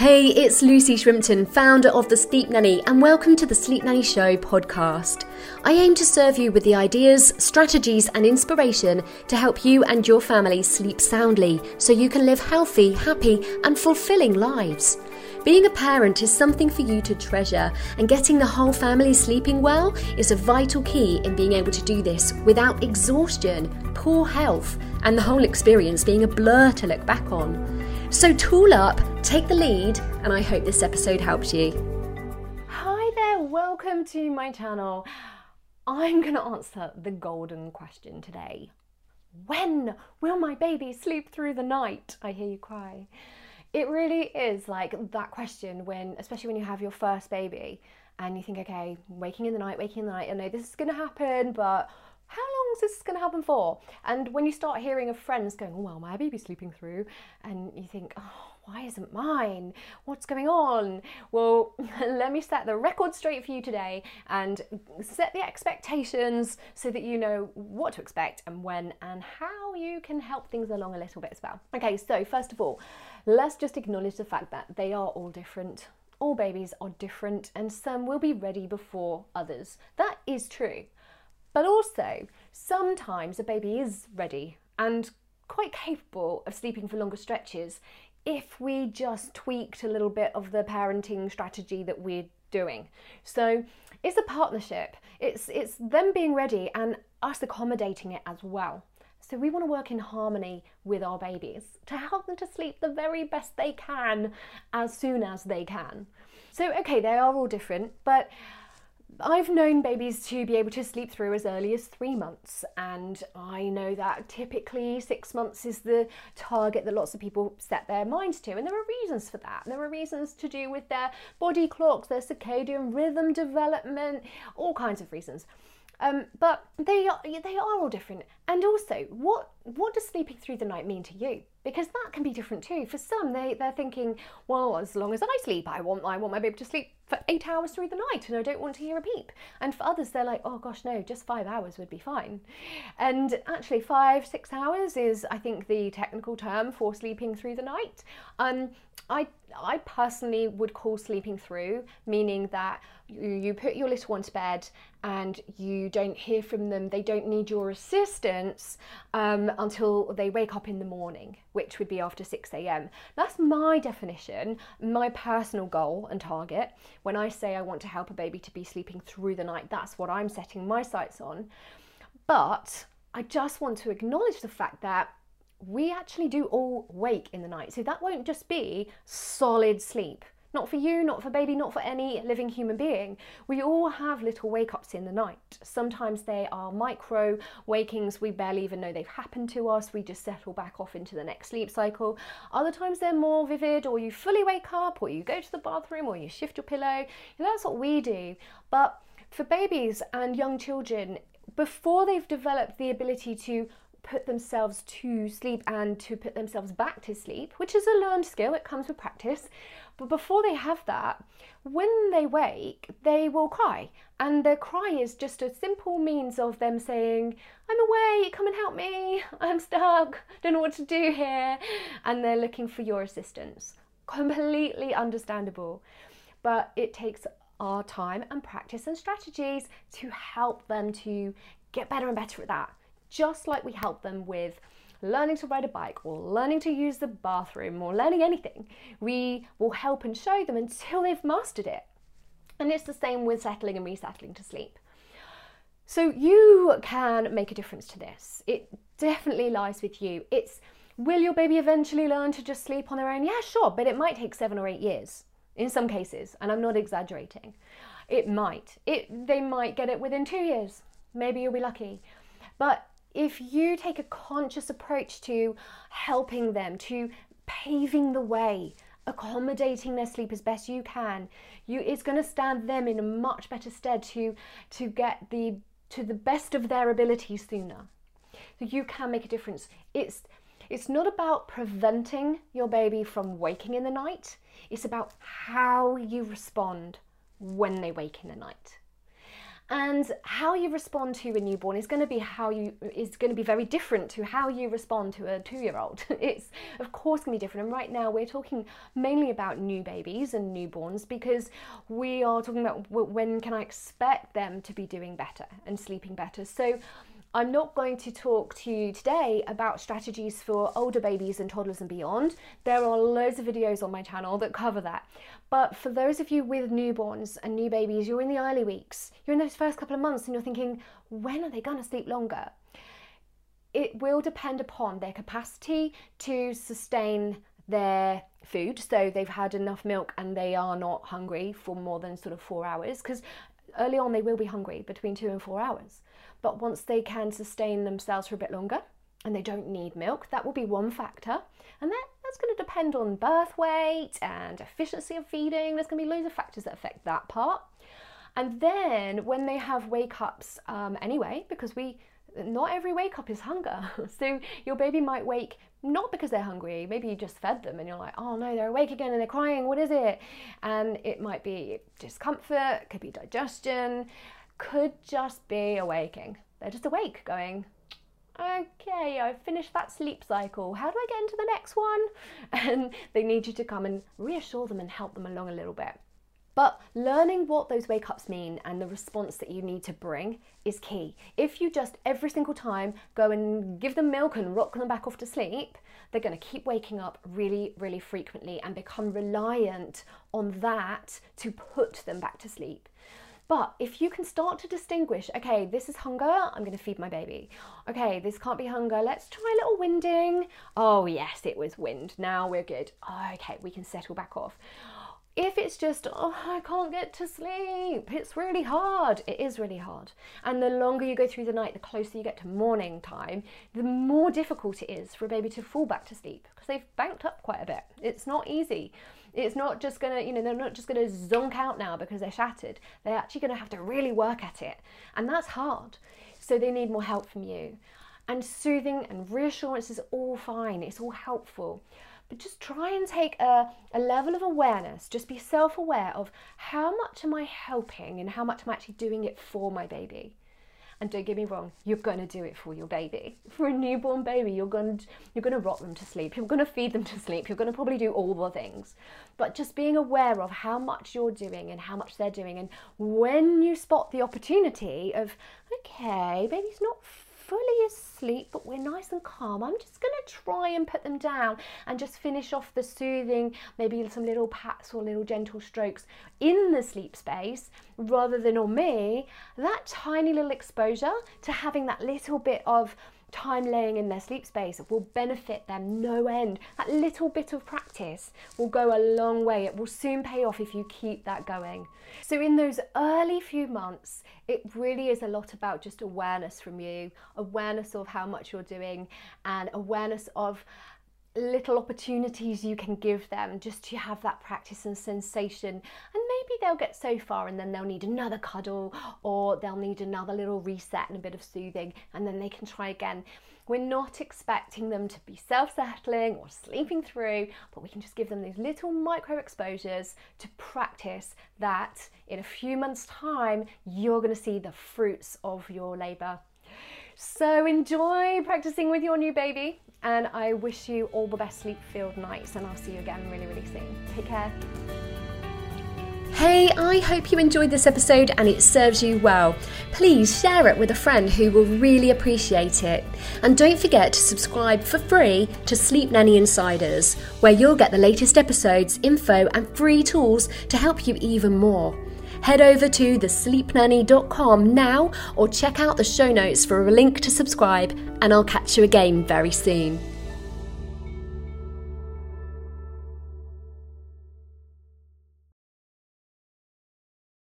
Hey, it's Lucy Shrimpton, founder of The Sleep Nanny, and welcome to the Sleep Nanny Show podcast. I aim to serve you with the ideas, strategies, and inspiration to help you and your family sleep soundly so you can live healthy, happy, and fulfilling lives. Being a parent is something for you to treasure, and getting the whole family sleeping well is a vital key in being able to do this without exhaustion, poor health, and the whole experience being a blur to look back on. So tool up, take the lead, and I hope this episode helps you. Hi there, welcome to my channel. I'm going to answer the golden question today. When will my baby sleep through the night? I hear you cry. It really is like that question when, especially when you have your first baby and you think, okay, waking in the night, waking in the night, I know this is going to happen, but how long is this going to happen for? And when you start hearing of friends going, oh, well, my baby's sleeping through, and you think, oh, why isn't mine? What's going on? Well, let me set the record straight for you today and set the expectations so that you know what to expect and when and how you can help things along a little bit as well. Okay, so first of all, let's just acknowledge the fact that they are all different. All babies are different, and some will be ready before others. That is true. But also, sometimes a baby is ready and quite capable of sleeping for longer stretches if we just tweaked a little bit of the parenting strategy that we're doing. So it's a partnership. It's it's them being ready and us accommodating it as well. So we want to work in harmony with our babies to help them to sleep the very best they can as soon as they can. So okay, they are all different, but I've known babies to be able to sleep through as early as three months, and I know that typically six months is the target that lots of people set their minds to, and there are reasons for that. There are reasons to do with their body clocks, their circadian rhythm development, all kinds of reasons. Um, but they are they are all different. And also, what what does sleeping through the night mean to you? Because that can be different too. For some, they they're thinking, well, as long as I sleep, I want I want my baby to sleep for eight hours through the night, and I don't want to hear a peep. And for others, they're like, oh gosh, no, just five hours would be fine. And actually, five six hours is I think the technical term for sleeping through the night. Um, I I personally would call sleeping through, meaning that you, you put your little one to bed and you don't hear from them, they don't need your assistance um, until they wake up in the morning, which would be after 6 a.m. That's my definition, my personal goal and target. When I say I want to help a baby to be sleeping through the night, that's what I'm setting my sights on. But I just want to acknowledge the fact that we actually do all wake in the night. So that won't just be solid sleep. Not for you, not for baby, not for any living human being. We all have little wake ups in the night. Sometimes they are micro wakings, we barely even know they've happened to us, we just settle back off into the next sleep cycle. Other times they're more vivid, or you fully wake up, or you go to the bathroom, or you shift your pillow. That's what we do. But for babies and young children, before they've developed the ability to put themselves to sleep and to put themselves back to sleep, which is a learned skill, it comes with practice. But before they have that, when they wake, they will cry. And their cry is just a simple means of them saying, I'm awake, come and help me, I'm stuck, don't know what to do here. And they're looking for your assistance. Completely understandable. But it takes our time and practice and strategies to help them to get better and better at that just like we help them with learning to ride a bike or learning to use the bathroom or learning anything. We will help and show them until they've mastered it. And it's the same with settling and resettling to sleep. So you can make a difference to this. It definitely lies with you. It's will your baby eventually learn to just sleep on their own? Yeah, sure, but it might take 7 or 8 years in some cases, and I'm not exaggerating. It might. It they might get it within 2 years. Maybe you'll be lucky. But if you take a conscious approach to helping them, to paving the way, accommodating their sleep as best you can, you it's going to stand them in a much better stead to to get the to the best of their abilities sooner. So you can make a difference. It's it's not about preventing your baby from waking in the night. It's about how you respond when they wake in the night. And how you respond to a newborn is going to be how you is going to be very different to how you respond to a two-year-old. It's of course going to be different. And right now we're talking mainly about new babies and newborns because we are talking about when can i expect them to be doing better and sleeping better. So I'm not going to talk to you today about strategies for older babies and toddlers and beyond. There are loads of videos on my channel that cover that. But for those of you with newborns and new babies, you're in the early weeks, you're in those first couple of months, and you're thinking, when are they going to sleep longer? It will depend upon their capacity to sustain their food. So they've had enough milk and they are not hungry for more than sort of four hours. Because early on, they will be hungry between two and four hours. But once they can sustain themselves for a bit longer and they don't need milk, that will be one factor. And that, that's going to depend on birth weight and efficiency of feeding. There's going to be loads of factors that affect that part. And then when they have wake ups um, anyway, because we not every wake up is hunger. so your baby might wake not because they're hungry, maybe you just fed them and you're like, oh no, they're awake again and they're crying, what is it? And it might be discomfort, could be digestion, could just be awaking. They're just awake, going, okay, I've finished that sleep cycle. How do I get into the next one? And they need you to come and reassure them and help them along a little bit. But learning what those wake ups mean and the response that you need to bring is key. If you just every single time go and give them milk and rock them back off to sleep, they're going to keep waking up really, really frequently and become reliant on that to put them back to sleep. But if you can start to distinguish, okay, this is hunger, I'm to feed my baby. Okay, this can't be hunger, let's try a little winding. Oh, yes, it was wind. Now we're good. okay, we can settle back off. If it's just, oh, I can't get to sleep, it's really hard. It is really hard. And the longer you go through the night, the closer you get to morning time, the more difficult it is for a baby to fall back to sleep because they've banked up quite a bit. It's not easy. It's not just gonna, you know, they're not just gonna zonk out now because they're shattered. They're actually gonna have to really work at it. And that's hard. So they need more help from you. And soothing and reassurance is all fine, it's all helpful. But just try and take a, a level of awareness, just be self aware of how much am I helping and how much am I'm actually doing it for my baby. And don't get me wrong, you're gonna do it for your baby. For a newborn baby, you're gonna you're gonna rock them to sleep. You're gonna feed them to sleep. You're gonna probably do all the things. But just being aware of how much you're doing and how much they're doing, and when you spot the opportunity of, okay, baby's not fully asleep, but we're nice and calm. I'm just going to try and put them down and just finish off the soothing, maybe some little pats or little gentle strokes in the sleep space rather than on me. That tiny little exposure to having that little bit of time laying in their sleep space will benefit them no end. That little bit of practice will go a long way. It will soon pay off if you keep that going. So, in those early few months, it really is a lot about just awareness from you, awareness of how much you're doing, and awareness of little opportunities you can give them just to have that practice and sensation. And maybe they'll get so far and then they'll need another cuddle or they'll need another little reset and a bit of soothing and then they can try again. We're not expecting them to be self-settling or sleeping through but we can just give them these little micro exposures to practice that in a few months time you're going to see the fruits of your labor so enjoy practicing with your new baby and I wish you all the best sleep filled nights and I'll see you again really, really soon. Take care. Hey, I hope you enjoyed this episode and it serves you well. Please share it with a friend who will really appreciate it. And don't forget to subscribe for free to Sleep Nanny Insiders, where you'll get the latest episodes, info, and free tools to help you even more. Head over to thesleepnanny.com now or check out the show notes for a link to subscribe, and I'll catch you again very soon.